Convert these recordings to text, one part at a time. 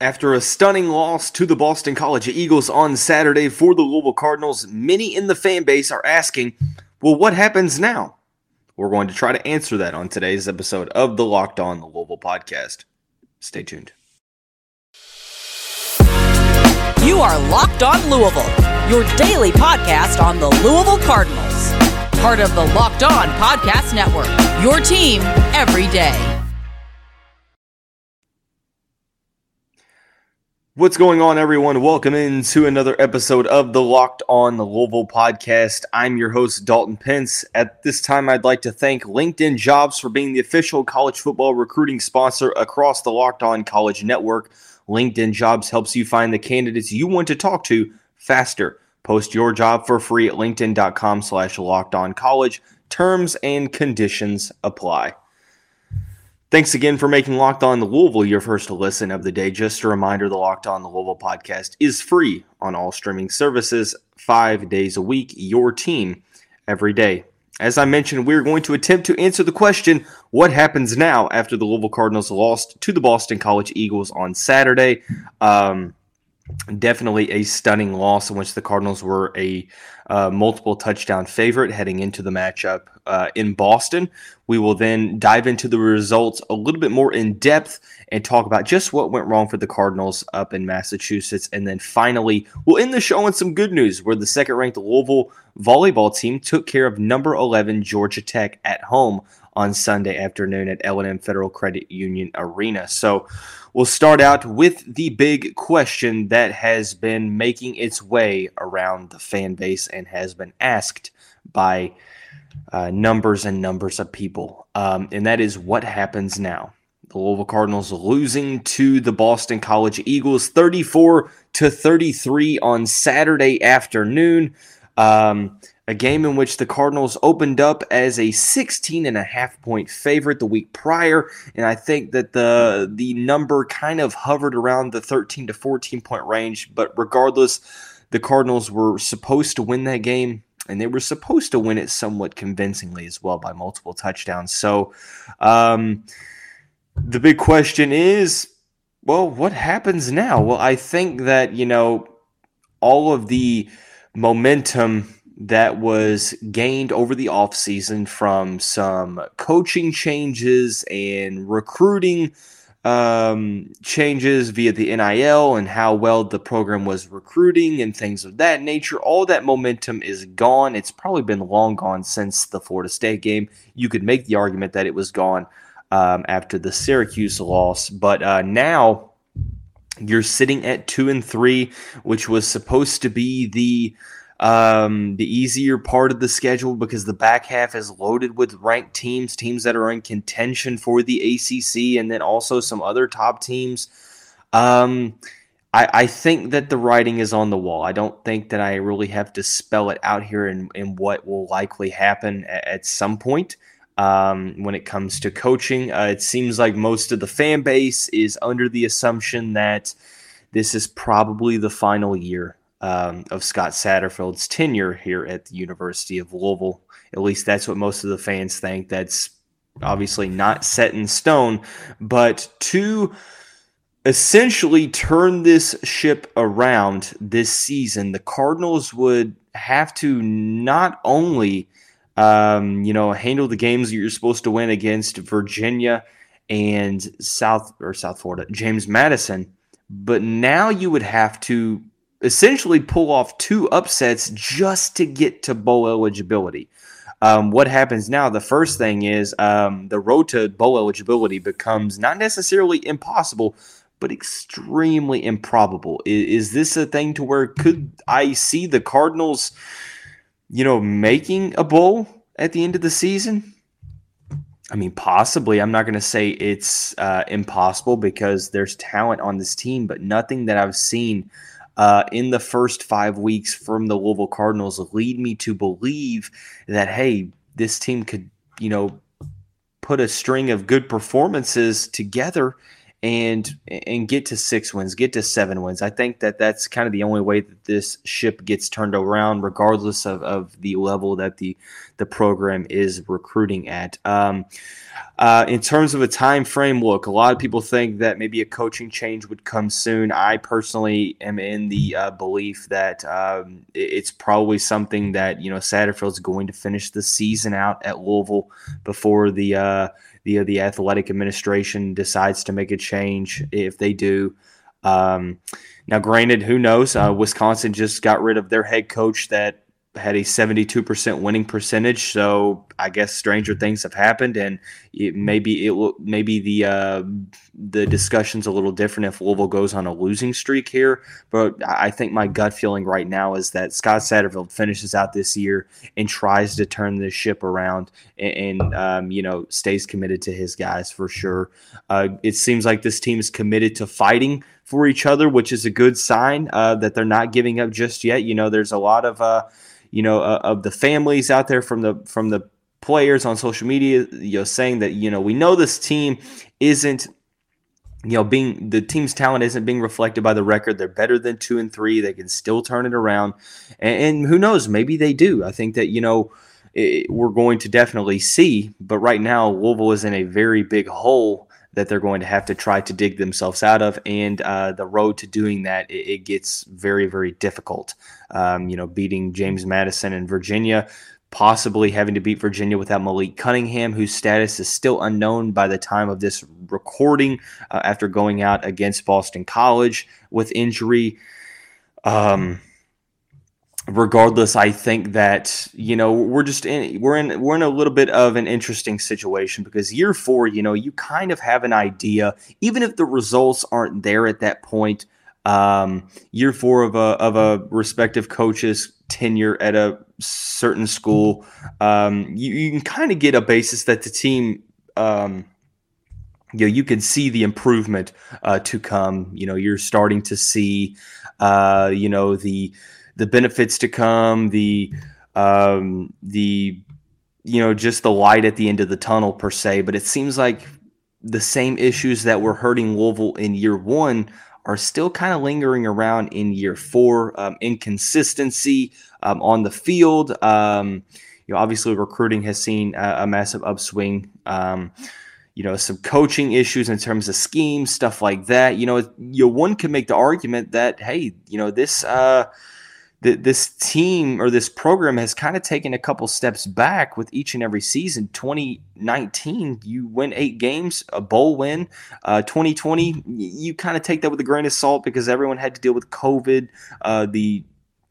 After a stunning loss to the Boston College Eagles on Saturday for the Louisville Cardinals, many in the fan base are asking, well, what happens now? We're going to try to answer that on today's episode of the Locked On the Louisville podcast. Stay tuned. You are Locked On Louisville, your daily podcast on the Louisville Cardinals. Part of the Locked On Podcast Network, your team every day. What's going on, everyone? Welcome into another episode of the Locked On Louisville podcast. I'm your host, Dalton Pence. At this time, I'd like to thank LinkedIn Jobs for being the official college football recruiting sponsor across the Locked On College Network. LinkedIn Jobs helps you find the candidates you want to talk to faster. Post your job for free at linkedin.com slash locked on college. Terms and conditions apply. Thanks again for making Locked On the Louisville your first listen of the day. Just a reminder the Locked On the Louisville podcast is free on all streaming services five days a week, your team every day. As I mentioned, we're going to attempt to answer the question what happens now after the Louisville Cardinals lost to the Boston College Eagles on Saturday? Um, definitely a stunning loss in which the Cardinals were a uh, multiple touchdown favorite heading into the matchup uh, in Boston. We will then dive into the results a little bit more in depth and talk about just what went wrong for the Cardinals up in Massachusetts. And then finally, we'll end the show on some good news where the second ranked Louisville volleyball team took care of number 11 Georgia Tech at home on Sunday afternoon at L&N Federal Credit Union Arena. So we'll start out with the big question that has been making its way around the fan base and has been asked by uh, numbers and numbers of people. Um, and that is what happens now. The Louisville Cardinals losing to the Boston College Eagles 34 to 33 on Saturday afternoon. Um, a game in which the Cardinals opened up as a 16 and a half point favorite the week prior and I think that the the number kind of hovered around the 13 to 14 point range but regardless the Cardinals were supposed to win that game and they were supposed to win it somewhat convincingly as well by multiple touchdowns. So um, the big question is well what happens now? Well I think that you know all of the momentum that was gained over the offseason from some coaching changes and recruiting um, changes via the NIL and how well the program was recruiting and things of that nature. All that momentum is gone. It's probably been long gone since the Florida State game. You could make the argument that it was gone um, after the Syracuse loss, but uh, now you're sitting at two and three, which was supposed to be the um, the easier part of the schedule because the back half is loaded with ranked teams, teams that are in contention for the ACC, and then also some other top teams. Um, I, I think that the writing is on the wall. I don't think that I really have to spell it out here in, in what will likely happen at, at some point. Um, when it comes to coaching. Uh, it seems like most of the fan base is under the assumption that this is probably the final year um, of Scott Satterfield's tenure here at the University of Louisville. At least that's what most of the fans think. That's obviously not set in stone, but to essentially turn this ship around this season, the Cardinals would have to not only um, you know handle the games you're supposed to win against Virginia and South or South Florida, James Madison, but now you would have to essentially pull off two upsets just to get to bowl eligibility. Um, what happens now? The first thing is um, the road to bowl eligibility becomes not necessarily impossible, but extremely improbable. Is, is, this a thing to where could I see the Cardinals, you know, making a bowl at the end of the season? I mean, possibly. I'm not going to say it's uh, impossible because there's talent on this team, but nothing that I've seen uh, in the first five weeks from the Louisville Cardinals lead me to believe that, hey, this team could, you know, put a string of good performances together and and get to six wins, get to seven wins. I think that that's kind of the only way that this ship gets turned around, regardless of, of the level that the the program is recruiting at. Um, uh, in terms of a time frame, look, a lot of people think that maybe a coaching change would come soon. I personally am in the uh, belief that um, it's probably something that you know Satterfield's going to finish the season out at Louisville before the uh, the the athletic administration decides to make a change. If they do. Um, now, granted, who knows? Uh, Wisconsin just got rid of their head coach that had a 72% winning percentage. So I guess stranger things have happened, and it, maybe it will. Maybe the uh, the discussion's a little different if Louisville goes on a losing streak here. But I think my gut feeling right now is that Scott Satterfield finishes out this year and tries to turn the ship around, and, and um, you know stays committed to his guys for sure. Uh, it seems like this team is committed to fighting for each other, which is a good sign uh, that they're not giving up just yet. You know, there's a lot of uh, you know, uh, of the families out there from the from the players on social media, you know, saying that you know we know this team isn't you know being the team's talent isn't being reflected by the record. They're better than two and three. They can still turn it around. And, and who knows? Maybe they do. I think that you know it, we're going to definitely see. But right now louisville is in a very big hole that they're going to have to try to dig themselves out of. And uh, the road to doing that, it, it gets very, very difficult. Um, you know, beating James Madison and Virginia, possibly having to beat Virginia without Malik Cunningham, whose status is still unknown by the time of this recording uh, after going out against Boston College with injury. Um, regardless, I think that you know we're just in we're in we're in a little bit of an interesting situation because year four, you know, you kind of have an idea, even if the results aren't there at that point. Um, year four of a of a respective coach's tenure at a certain school, um, you, you can kind of get a basis that the team. Um, you know, you can see the improvement uh, to come. You know, you're starting to see, uh, you know, the the benefits to come, the um, the you know just the light at the end of the tunnel per se. But it seems like the same issues that were hurting Louisville in year one are still kind of lingering around in year four. Um, inconsistency um, on the field. Um, you know, obviously recruiting has seen a, a massive upswing. Um, you know, some coaching issues in terms of schemes, stuff like that. You know, you one could make the argument that hey, you know, this. Uh, th- this team or this program has kind of taken a couple steps back with each and every season. 2019, you win eight games, a bowl win. Uh, 2020, you kind of take that with a grain of salt because everyone had to deal with COVID, uh, the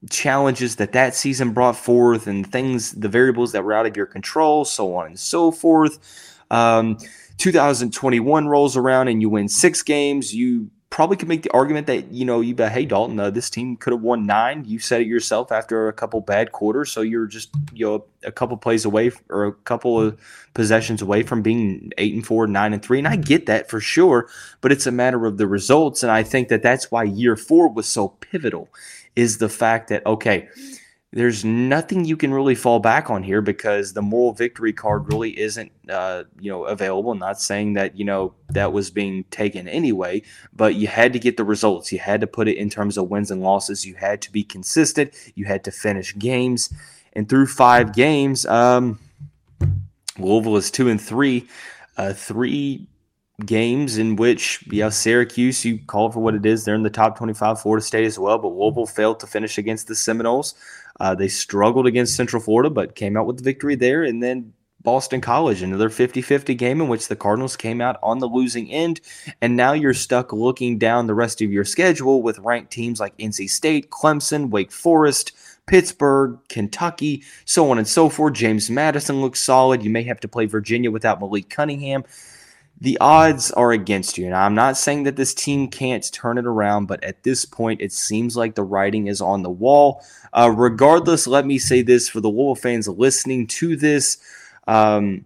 challenges that that season brought forth, and things, the variables that were out of your control, so on and so forth. Um, 2021 rolls around and you win six games. You probably could make the argument that you know you bet hey Dalton uh, this team could have won nine. You said it yourself after a couple bad quarters so you're just you know a couple plays away or a couple of possessions away from being eight and four nine and three and I get that for sure but it's a matter of the results and I think that that's why year four was so pivotal is the fact that okay there's nothing you can really fall back on here because the moral victory card really isn't uh, you know available. I'm not saying that you know that was being taken anyway but you had to get the results. You had to put it in terms of wins and losses. You had to be consistent. You had to finish games. And through five games um, louisville is two and three uh, three games in which, yeah, Syracuse, you call for what it is. They're in the top 25, Florida State as well, but Louisville failed to finish against the Seminoles. Uh, they struggled against Central Florida, but came out with the victory there. And then Boston College, another 50 50 game in which the Cardinals came out on the losing end. And now you're stuck looking down the rest of your schedule with ranked teams like NC State, Clemson, Wake Forest, Pittsburgh, Kentucky, so on and so forth. James Madison looks solid. You may have to play Virginia without Malik Cunningham the odds are against you. And I'm not saying that this team can't turn it around, but at this point, it seems like the writing is on the wall. Uh, regardless, let me say this for the Louisville fans listening to this. Um,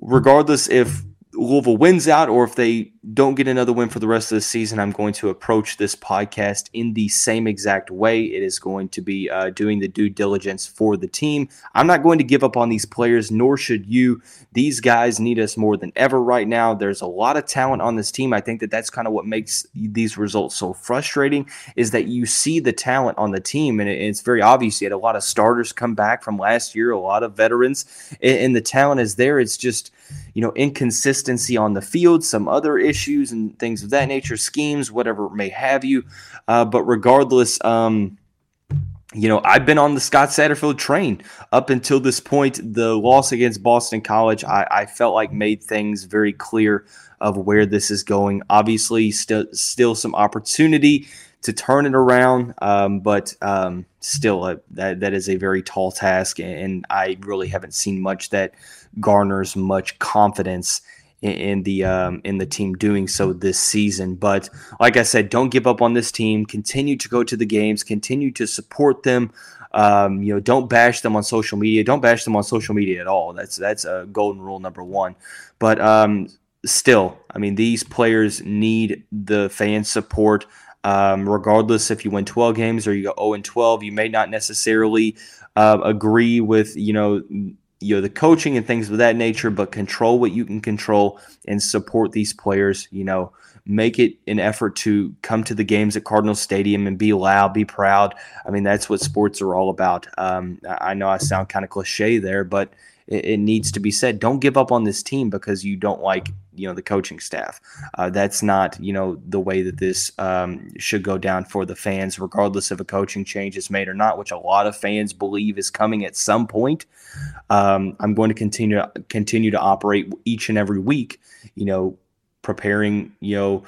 regardless if Louisville wins out or if they don't get another win for the rest of the season, I'm going to approach this podcast in the same exact way. It is going to be uh, doing the due diligence for the team. I'm not going to give up on these players, nor should you. These guys need us more than ever right now. There's a lot of talent on this team. I think that that's kind of what makes these results so frustrating is that you see the talent on the team, and it's very obvious. You had a lot of starters come back from last year, a lot of veterans, and the talent is there. It's just you know, inconsistency on the field, some other issues and things of that nature, schemes, whatever may have you. Uh, but regardless, um, you know, I've been on the Scott Satterfield train up until this point. The loss against Boston College, I, I felt like made things very clear of where this is going. Obviously, still still some opportunity to turn it around, um, but um, still, uh, that that is a very tall task, and I really haven't seen much that garners much confidence in, the um, in the team doing so this season. But like I said, don't give up on this team. Continue to go to the games. Continue to support them. Um, you know, don't bash them on social media. Don't bash them on social media at all. That's that's a golden rule number one. But um, still, I mean, these players need the fan support. Um, regardless if you win 12 games or you go 0 and 12, you may not necessarily uh, agree with you know you know the coaching and things of that nature but control what you can control and support these players you know make it an effort to come to the games at cardinal stadium and be loud be proud. I mean that's what sports are all about. Um, i know i sound kind of cliche there but it, it, needs to be said don't give up on this team because you don't like you know the coaching staff. Uh, that's not you know the way that this um, should go down for the fans, regardless if a coaching change is made or not, which a lot of fans believe is coming at some point. Um, I'm going to continue to continue to operate each and every week. You know, preparing you know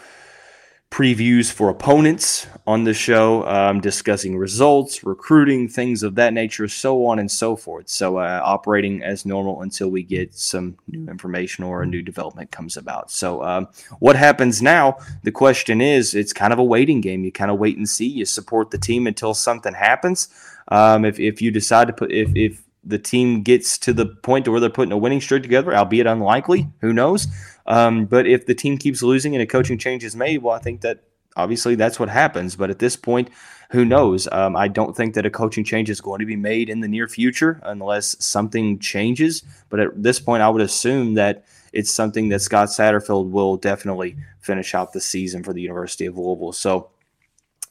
previews for opponents on the show, um, discussing results, recruiting, things of that nature, so on and so forth. So, uh, operating as normal until we get some new information or a new development comes about. So, um, what happens now? The question is it's kind of a waiting game. You kind of wait and see. You support the team until something happens. Um, if, if you decide to put, if, if the team gets to the point to where they're putting a winning streak together, albeit unlikely, who knows? Um, but if the team keeps losing and a coaching change is made, well, I think that obviously that's what happens. But at this point, who knows? Um, I don't think that a coaching change is going to be made in the near future unless something changes. But at this point, I would assume that it's something that Scott Satterfield will definitely finish out the season for the University of Louisville. So,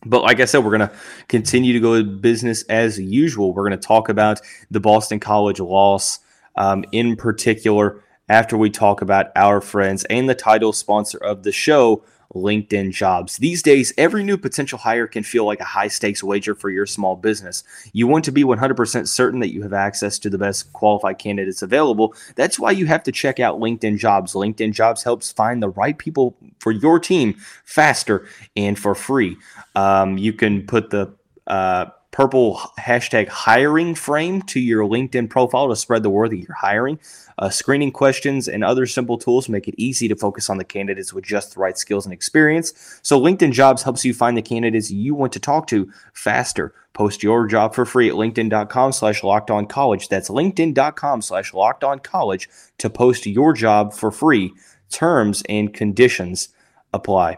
but like I said, we're going to continue to go business as usual. We're going to talk about the Boston College loss um, in particular after we talk about our friends and the title sponsor of the show, LinkedIn Jobs. These days, every new potential hire can feel like a high stakes wager for your small business. You want to be 100% certain that you have access to the best qualified candidates available. That's why you have to check out LinkedIn Jobs. LinkedIn Jobs helps find the right people for your team faster and for free. Um, you can put the uh, purple hashtag hiring frame to your LinkedIn profile to spread the word that you're hiring. Uh, screening questions and other simple tools make it easy to focus on the candidates with just the right skills and experience. So, LinkedIn Jobs helps you find the candidates you want to talk to faster. Post your job for free at linkedin.com slash locked on college. That's linkedin.com slash locked on college to post your job for free. Terms and conditions apply.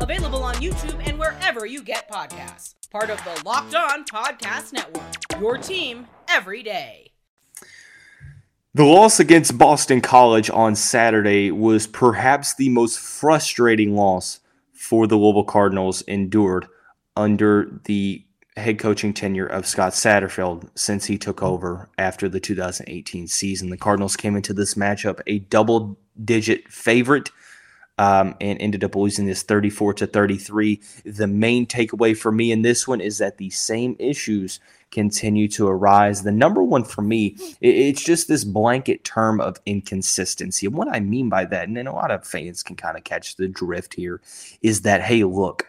Available on YouTube and wherever you get podcasts. Part of the Locked On Podcast Network. Your team every day. The loss against Boston College on Saturday was perhaps the most frustrating loss for the Louisville Cardinals endured under the head coaching tenure of Scott Satterfield since he took over after the 2018 season. The Cardinals came into this matchup a double digit favorite um, and ended up losing this 34 to 33. The main takeaway for me in this one is that the same issues continue to arise. The number one for me, it's just this blanket term of inconsistency. And what I mean by that, and a lot of fans can kind of catch the drift here, is that, hey, look,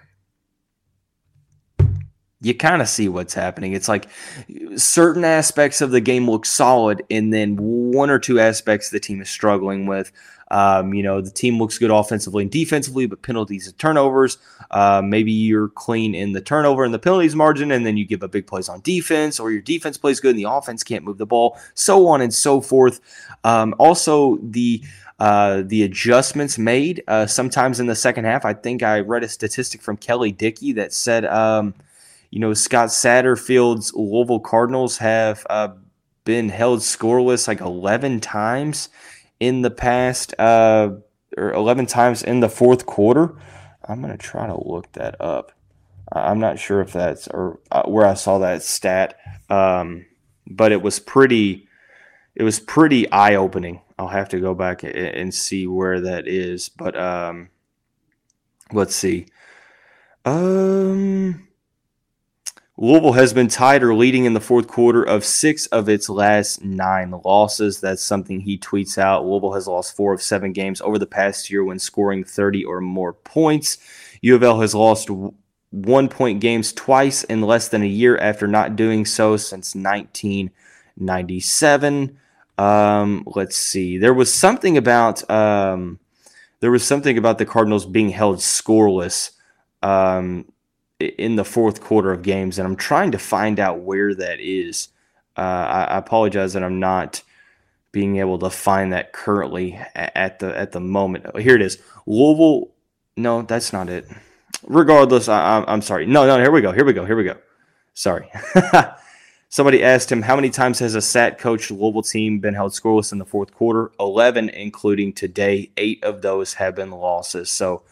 you kind of see what's happening. It's like certain aspects of the game look solid, and then one or two aspects the team is struggling with. Um, you know, the team looks good offensively and defensively, but penalties and turnovers. Uh, maybe you're clean in the turnover and the penalties margin, and then you give a big plays on defense, or your defense plays good and the offense can't move the ball, so on and so forth. Um, also, the uh, the adjustments made uh, sometimes in the second half. I think I read a statistic from Kelly Dickey that said, um, you know, Scott Satterfield's Louisville Cardinals have uh, been held scoreless like 11 times in the past, uh, or 11 times in the fourth quarter. I'm going to try to look that up. I'm not sure if that's or uh, where I saw that stat, um, but it was pretty. It was pretty eye opening. I'll have to go back and see where that is, but um, let's see. Um, Louisville has been tied or leading in the fourth quarter of six of its last nine losses. That's something he tweets out. Louisville has lost four of seven games over the past year when scoring 30 or more points. U of L has lost one point games twice in less than a year after not doing so since 1997. Um, let's see. There was something about um, there was something about the Cardinals being held scoreless um, in the fourth quarter of games, and I'm trying to find out where that is. Uh, I, I, apologize that I'm not being able to find that currently at the at the moment. Oh, here it is. Louisville. No, that's not it. Regardless, I, I'm sorry. No, no. Here we go. Here we go. Here we go. Sorry. Somebody asked him how many times has a SAT coach Louisville team been held scoreless in the fourth quarter? Eleven, including today. Eight of those have been losses. So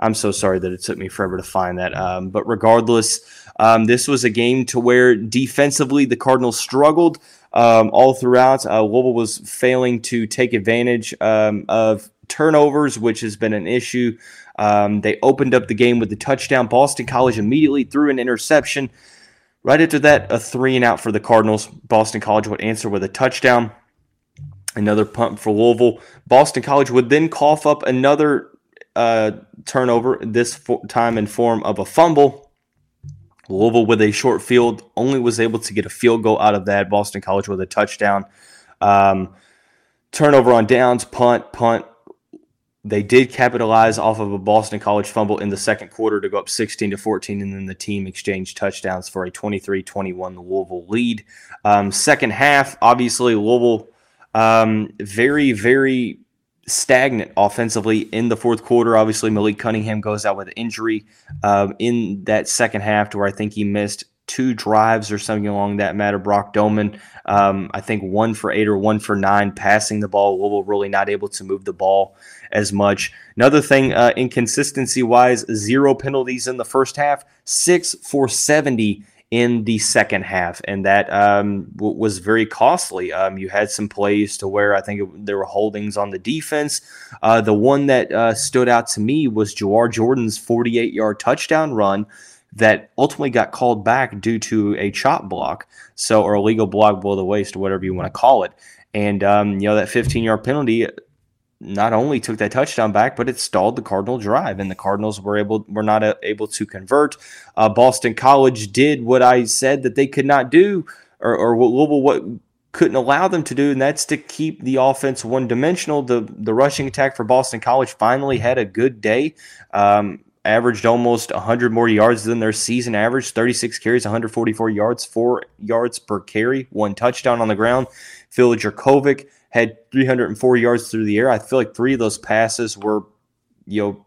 I'm so sorry that it took me forever to find that. Um, but regardless, um, this was a game to where defensively the Cardinals struggled um, all throughout. Uh, Louisville was failing to take advantage um, of turnovers, which has been an issue. Um, they opened up the game with the touchdown. Boston College immediately threw an interception. Right after that, a three and out for the Cardinals. Boston College would answer with a touchdown. Another punt for Louisville. Boston College would then cough up another uh, turnover, this fo- time in form of a fumble. Louisville with a short field only was able to get a field goal out of that. Boston College with a touchdown. Um, turnover on downs, punt, punt. They did capitalize off of a Boston College fumble in the second quarter to go up 16 to 14, and then the team exchanged touchdowns for a 23 21 Louisville lead. Um, second half, obviously, Louisville um, very, very stagnant offensively in the fourth quarter. Obviously, Malik Cunningham goes out with injury um, in that second half, to where I think he missed two drives or something along that matter. Brock Domann, um, I think one for eight or one for nine passing the ball. Louisville really not able to move the ball as much. Another thing, uh, inconsistency wise, zero penalties in the first half, six for 70 in the second half, and that um, w- was very costly. Um, you had some plays to where I think it, there were holdings on the defense. Uh, the one that uh, stood out to me was Jawhar Jordan's 48 yard touchdown run that ultimately got called back due to a chop block, so or a legal block below the waist, whatever you want to call it. And um, you know that 15 yard penalty not only took that touchdown back, but it stalled the Cardinal drive, and the Cardinals were able were not uh, able to convert. Uh, Boston College did what I said that they could not do, or, or what what couldn't allow them to do, and that's to keep the offense one dimensional. The the rushing attack for Boston College finally had a good day. Um, averaged almost 100 more yards than their season average 36 carries 144 yards 4 yards per carry one touchdown on the ground phil Jurkovec had 304 yards through the air. I feel like three of those passes were, you know,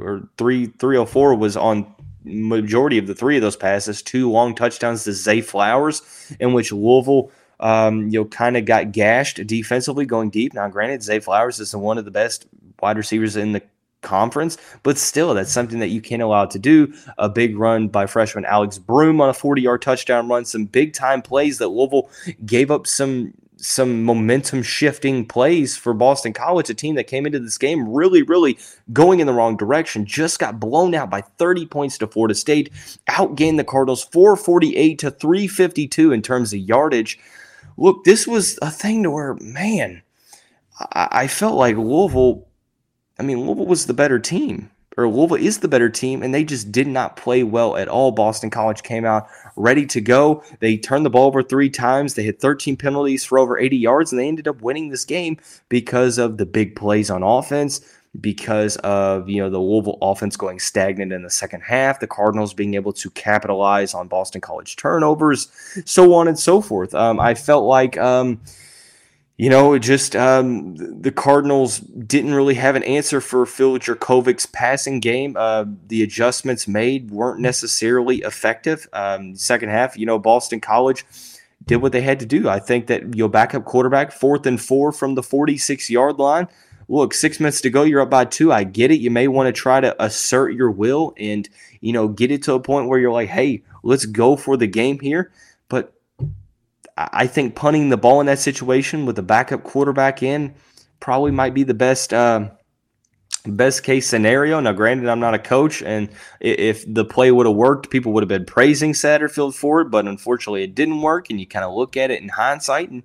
or three 304 was on majority of the three of those passes. Two long touchdowns to Zay Flowers, in which Louisville, um, you know, kind of got gashed defensively going deep. Now, granted, Zay Flowers is one of the best wide receivers in the conference, but still, that's something that you can't allow to do. A big run by freshman Alex Broome on a 40 yard touchdown run, some big time plays that Louisville gave up some some momentum shifting plays for Boston College, a team that came into this game really, really going in the wrong direction. Just got blown out by 30 points to Florida State, outgained the Cardinals 448 to 352 in terms of yardage. Look, this was a thing to where, man, I, I felt like Louisville. I mean, Louisville was the better team or Louisville is the better team, and they just did not play well at all. Boston College came out ready to go. They turned the ball over three times. They had 13 penalties for over 80 yards, and they ended up winning this game because of the big plays on offense. Because of you know the Louisville offense going stagnant in the second half, the Cardinals being able to capitalize on Boston College turnovers, so on and so forth. Um, I felt like um, you know, it just um, the Cardinals didn't really have an answer for Phil Jurkovec's passing game. Uh, the adjustments made weren't necessarily effective. Um, second half, you know, Boston College did what they had to do. I think that your backup quarterback, fourth and four from the 46 yard line. Look, six minutes to go, you're up by two. I get it. You may want to try to assert your will and, you know, get it to a point where you're like, hey, let's go for the game here. I think punting the ball in that situation with a backup quarterback in probably might be the best uh, best case scenario. Now, granted, I'm not a coach, and if the play would have worked, people would have been praising Satterfield for it. But unfortunately, it didn't work, and you kind of look at it in hindsight, and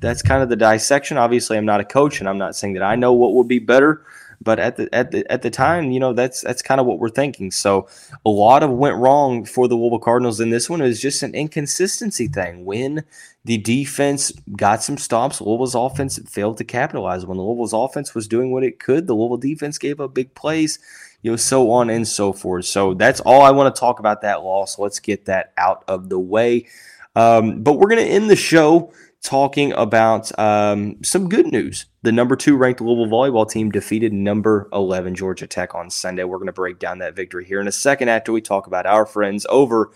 that's kind of the dissection. Obviously, I'm not a coach, and I'm not saying that I know what would be better. But at the at the at the time, you know, that's that's kind of what we're thinking. So a lot of went wrong for the Louisville Cardinals in this one. It was just an inconsistency thing. When the defense got some stops, Louisville's offense failed to capitalize. When Louisville's offense was doing what it could, the Louisville defense gave up big plays, you know, so on and so forth. So that's all I want to talk about that loss. Let's get that out of the way. Um, but we're going to end the show talking about um, some good news. The number two ranked Louisville volleyball team defeated number 11 Georgia Tech on Sunday. We're going to break down that victory here in a second after we talk about our friends over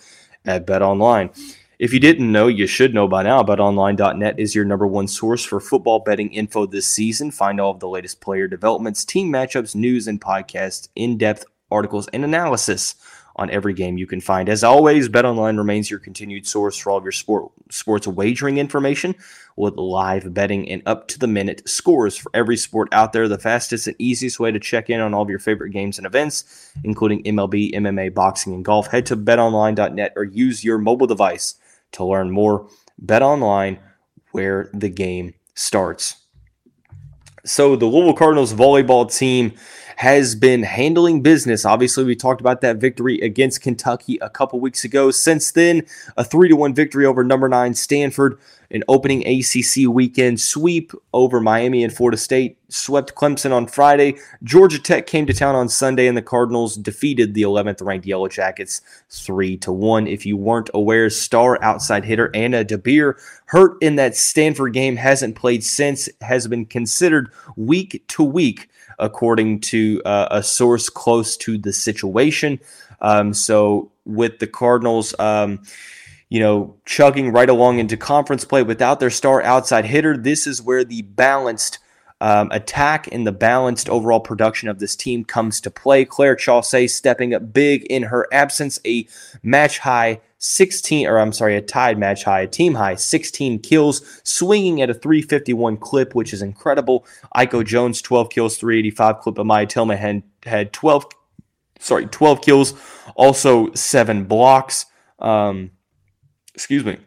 at BetOnline. If you didn't know, you should know by now. BetOnline.net is your number one source for football betting info this season. Find all of the latest player developments, team matchups, news, and podcasts, in depth articles, and analysis on every game you can find. As always, BetOnline remains your continued source for all of your sport sports wagering information with live betting and up to the minute scores for every sport out there. The fastest and easiest way to check in on all of your favorite games and events, including MLB, MMA, boxing, and golf. Head to betonline.net or use your mobile device to learn more. bet online where the game starts. So the Louisville Cardinals volleyball team has been handling business. Obviously, we talked about that victory against Kentucky a couple weeks ago. Since then, a 3 to 1 victory over number 9 Stanford, an opening ACC weekend sweep over Miami and Florida State, swept Clemson on Friday. Georgia Tech came to town on Sunday, and the Cardinals defeated the 11th ranked Yellow Jackets 3 to 1. If you weren't aware, star outside hitter Anna DeBeer, hurt in that Stanford game, hasn't played since, has been considered week to week according to uh, a source close to the situation. Um, so with the Cardinals, um, you know, chugging right along into conference play without their star outside hitter, this is where the balanced um, attack and the balanced overall production of this team comes to play. Claire Chaussee stepping up big in her absence, a match high 16, or I'm sorry, a tied match high, a team high 16 kills, swinging at a 351 clip, which is incredible. Aiko Jones, 12 kills, 385 clip. Amaya Tillman had, had 12, sorry, 12 kills, also seven blocks. Um, excuse me.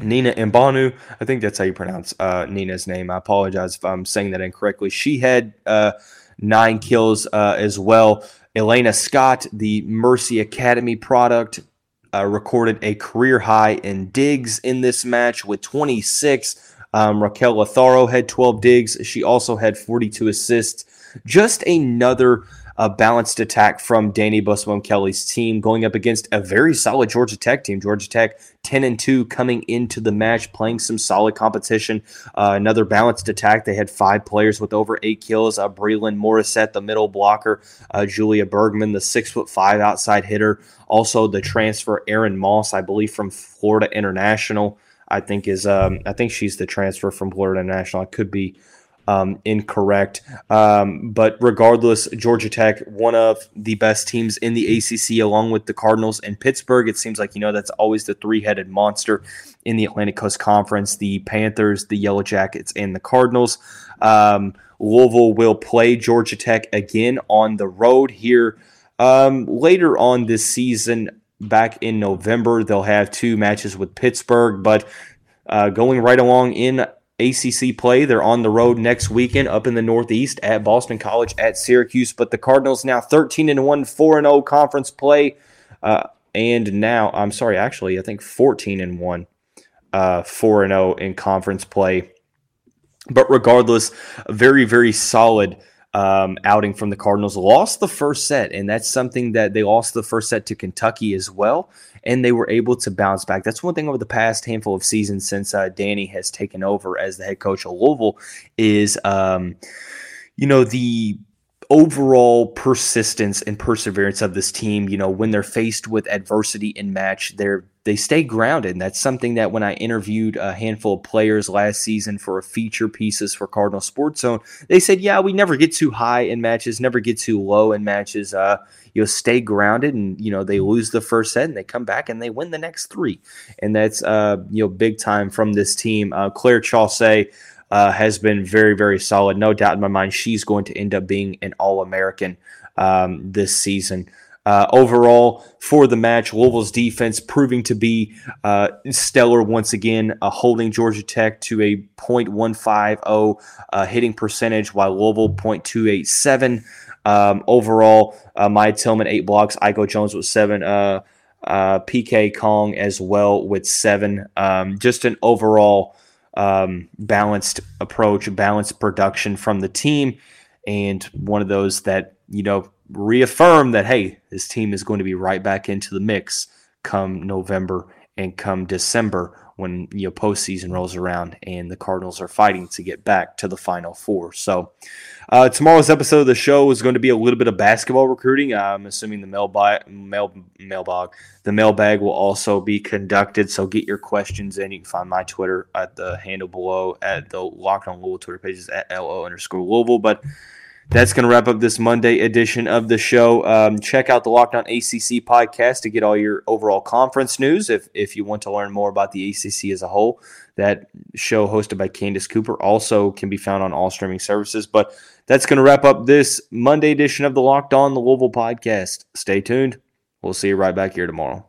Nina Mbanu, I think that's how you pronounce uh, Nina's name. I apologize if I'm saying that incorrectly. She had uh, nine kills uh, as well. Elena Scott, the Mercy Academy product, uh, recorded a career high in digs in this match with 26. Um, Raquel Lázaro had 12 digs. She also had 42 assists. Just another a balanced attack from Dani Busboom Kelly's team going up against a very solid Georgia Tech team. Georgia Tech 10 and 2 coming into the match, playing some solid competition. Uh, another balanced attack. They had five players with over eight kills. Uh, Breland Morissette, the middle blocker. Uh, Julia Bergman, the six foot five outside hitter. Also the transfer Aaron Moss, I believe from Florida International. I think is um, I think she's the transfer from Florida International. I could be um, incorrect. Um, but regardless, Georgia Tech, one of the best teams in the ACC, along with the Cardinals and Pittsburgh. It seems like, you know, that's always the three headed monster in the Atlantic Coast Conference the Panthers, the Yellow Jackets, and the Cardinals. Um, Louisville will play Georgia Tech again on the road here um, later on this season. Back in November, they'll have two matches with Pittsburgh, but uh, going right along in ACC play. They're on the road next weekend up in the Northeast at Boston College at Syracuse. But the Cardinals now 13 and 1, 4 and 0 conference play. Uh, and now, I'm sorry, actually, I think 14 and 1, uh, 4 and 0 in conference play. But regardless, a very, very solid um, outing from the Cardinals. Lost the first set, and that's something that they lost the first set to Kentucky as well and they were able to bounce back. That's one thing over the past handful of seasons since uh, Dani has taken over as the head coach of Louisville is, um, you know, the overall persistence and perseverance of this team. You know, when they're faced with adversity in match, they're they stay grounded. And that's something that when I interviewed a handful of players last season for a feature pieces for Cardinal Sports Zone, they said, yeah, we never get too high in matches, never get too low in matches. Uh, you know, stay grounded and, you know, they lose the first set and they come back and they win the next three. And that's, uh, you know, big time from this team. Uh, Claire Chaussee, uh, has been very, very solid. No doubt in my mind, she's going to end up being an All American um, this season. Uh, overall, for the match, Louisville's defense proving to be uh, stellar once again, uh, holding Georgia Tech to a .150 uh, hitting percentage, while Louisville .287. Um, overall, uh, Maya Tillman eight blocks, Aiko Jones with seven, uh, PK Kong as well with seven. Um, just an overall um, balanced approach, balanced production from the team, and one of those that you know reaffirm that hey, this team is going to be right back into the mix come November and come December when you know postseason rolls around and the Cardinals are fighting to get back to the Final Four. So uh, tomorrow's episode of the show is going to be a little bit of basketball recruiting. I'm assuming the mailbag, mail, mailbag, the mailbag will also be conducted. So get your questions in. You can find my Twitter at the handle below at the Locked On Louisville Twitter pages at lo underscore Louisville. But that's going to wrap up this Monday edition of the show. Um, check out the Locked On ACC podcast to get all your overall conference news. If if you want to learn more about the ACC as a whole, that show hosted by Candace Cooper also can be found on all streaming services. But that's going to wrap up this Monday edition of the Locked On the Louisville podcast. Stay tuned. We'll see you right back here tomorrow.